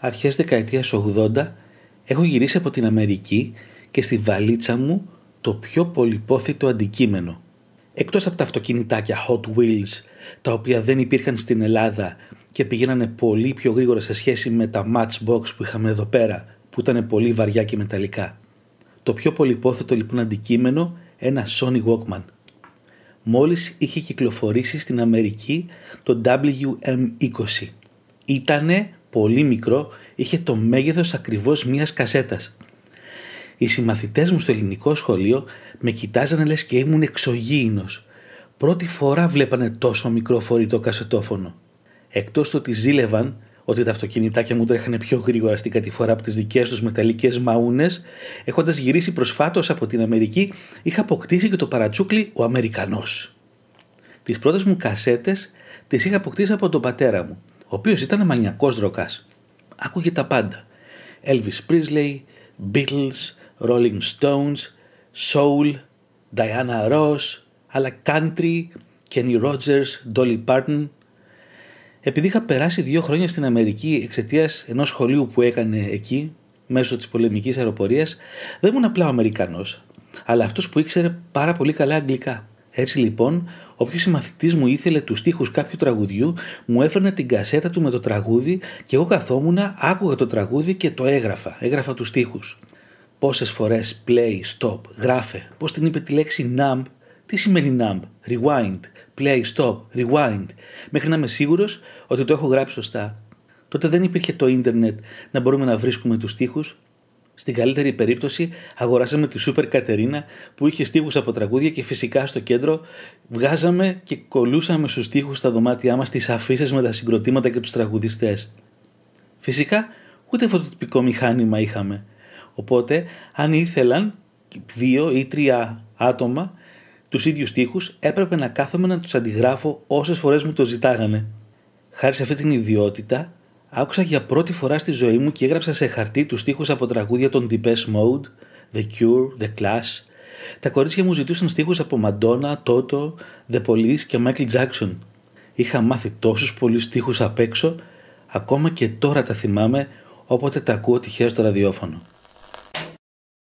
αρχές δεκαετίας 80 έχω γυρίσει από την Αμερική και στη βαλίτσα μου το πιο πολυπόθητο αντικείμενο. Εκτός από τα αυτοκινητάκια Hot Wheels, τα οποία δεν υπήρχαν στην Ελλάδα και πηγαίνανε πολύ πιο γρήγορα σε σχέση με τα Matchbox που είχαμε εδώ πέρα, που ήταν πολύ βαριά και μεταλλικά. Το πιο πολυπόθετο λοιπόν αντικείμενο, ένα Sony Walkman. Μόλις είχε κυκλοφορήσει στην Αμερική το WM20. Ήτανε πολύ μικρό, είχε το μέγεθος ακριβώς μιας κασέτας. Οι συμμαθητές μου στο ελληνικό σχολείο με κοιτάζανε λες και ήμουν εξωγήινος. Πρώτη φορά βλέπανε τόσο μικρό φορητό κασετόφωνο. Εκτός του ότι ζήλευαν ότι τα αυτοκινητάκια μου τρέχανε πιο γρήγορα στην κατηφορά από τις δικές τους μεταλλικέ μαούνες, έχοντας γυρίσει προσφάτως από την Αμερική, είχα αποκτήσει και το παρατσούκλι ο Αμερικανός. Τις πρώτες μου κασέτες τις είχα αποκτήσει από τον πατέρα μου, ο οποίος ήταν μανιακός δροκά. Άκουγε τα πάντα. Elvis Presley, Beatles, Rolling Stones, Soul, Diana Ross, αλλά country, Kenny Rogers, Dolly Parton. Επειδή είχα περάσει δύο χρόνια στην Αμερική εξαιτίας ενός σχολείου που έκανε εκεί, μέσω της πολεμικής αεροπορίας, δεν ήμουν απλά ο Αμερικανός, αλλά αυτός που ήξερε πάρα πολύ καλά αγγλικά. Έτσι λοιπόν, όποιος συμμαθητής μου ήθελε τους στίχους κάποιου τραγουδιού, μου έφερνε την κασέτα του με το τραγούδι και εγώ καθόμουν, άκουγα το τραγούδι και το έγραφα. Έγραφα τους στίχους. Πόσες φορές play, stop, γράφε. Πώς την είπε τη λέξη numb, τι σημαίνει numb, rewind, play, stop, rewind, μέχρι να είμαι σίγουρος ότι το έχω γράψει σωστά. Τότε δεν υπήρχε το ίντερνετ να μπορούμε να βρίσκουμε τους στίχους. Στην καλύτερη περίπτωση αγοράσαμε τη Super Κατερίνα που είχε στίχους από τραγούδια και φυσικά στο κέντρο βγάζαμε και κολούσαμε στους στίχους στα δωμάτια μας τις αφήσει με τα συγκροτήματα και τους τραγουδιστές. Φυσικά ούτε φωτοτυπικό μηχάνημα είχαμε. Οπότε αν ήθελαν δύο ή τρία άτομα τους ίδιους στίχους έπρεπε να κάθομαι να τους αντιγράφω όσες φορές μου το ζητάγανε. Χάρη σε αυτή την ιδιότητα άκουσα για πρώτη φορά στη ζωή μου και έγραψα σε χαρτί τους στίχους από τραγούδια των Deepest Mode, The Cure, The Clash. Τα κορίτσια μου ζητούσαν στίχους από Madonna, Toto, The Police και Michael Jackson. Είχα μάθει τόσους πολλούς στίχους απ' έξω, ακόμα και τώρα τα θυμάμαι όποτε τα ακούω τυχαία στο ραδιόφωνο.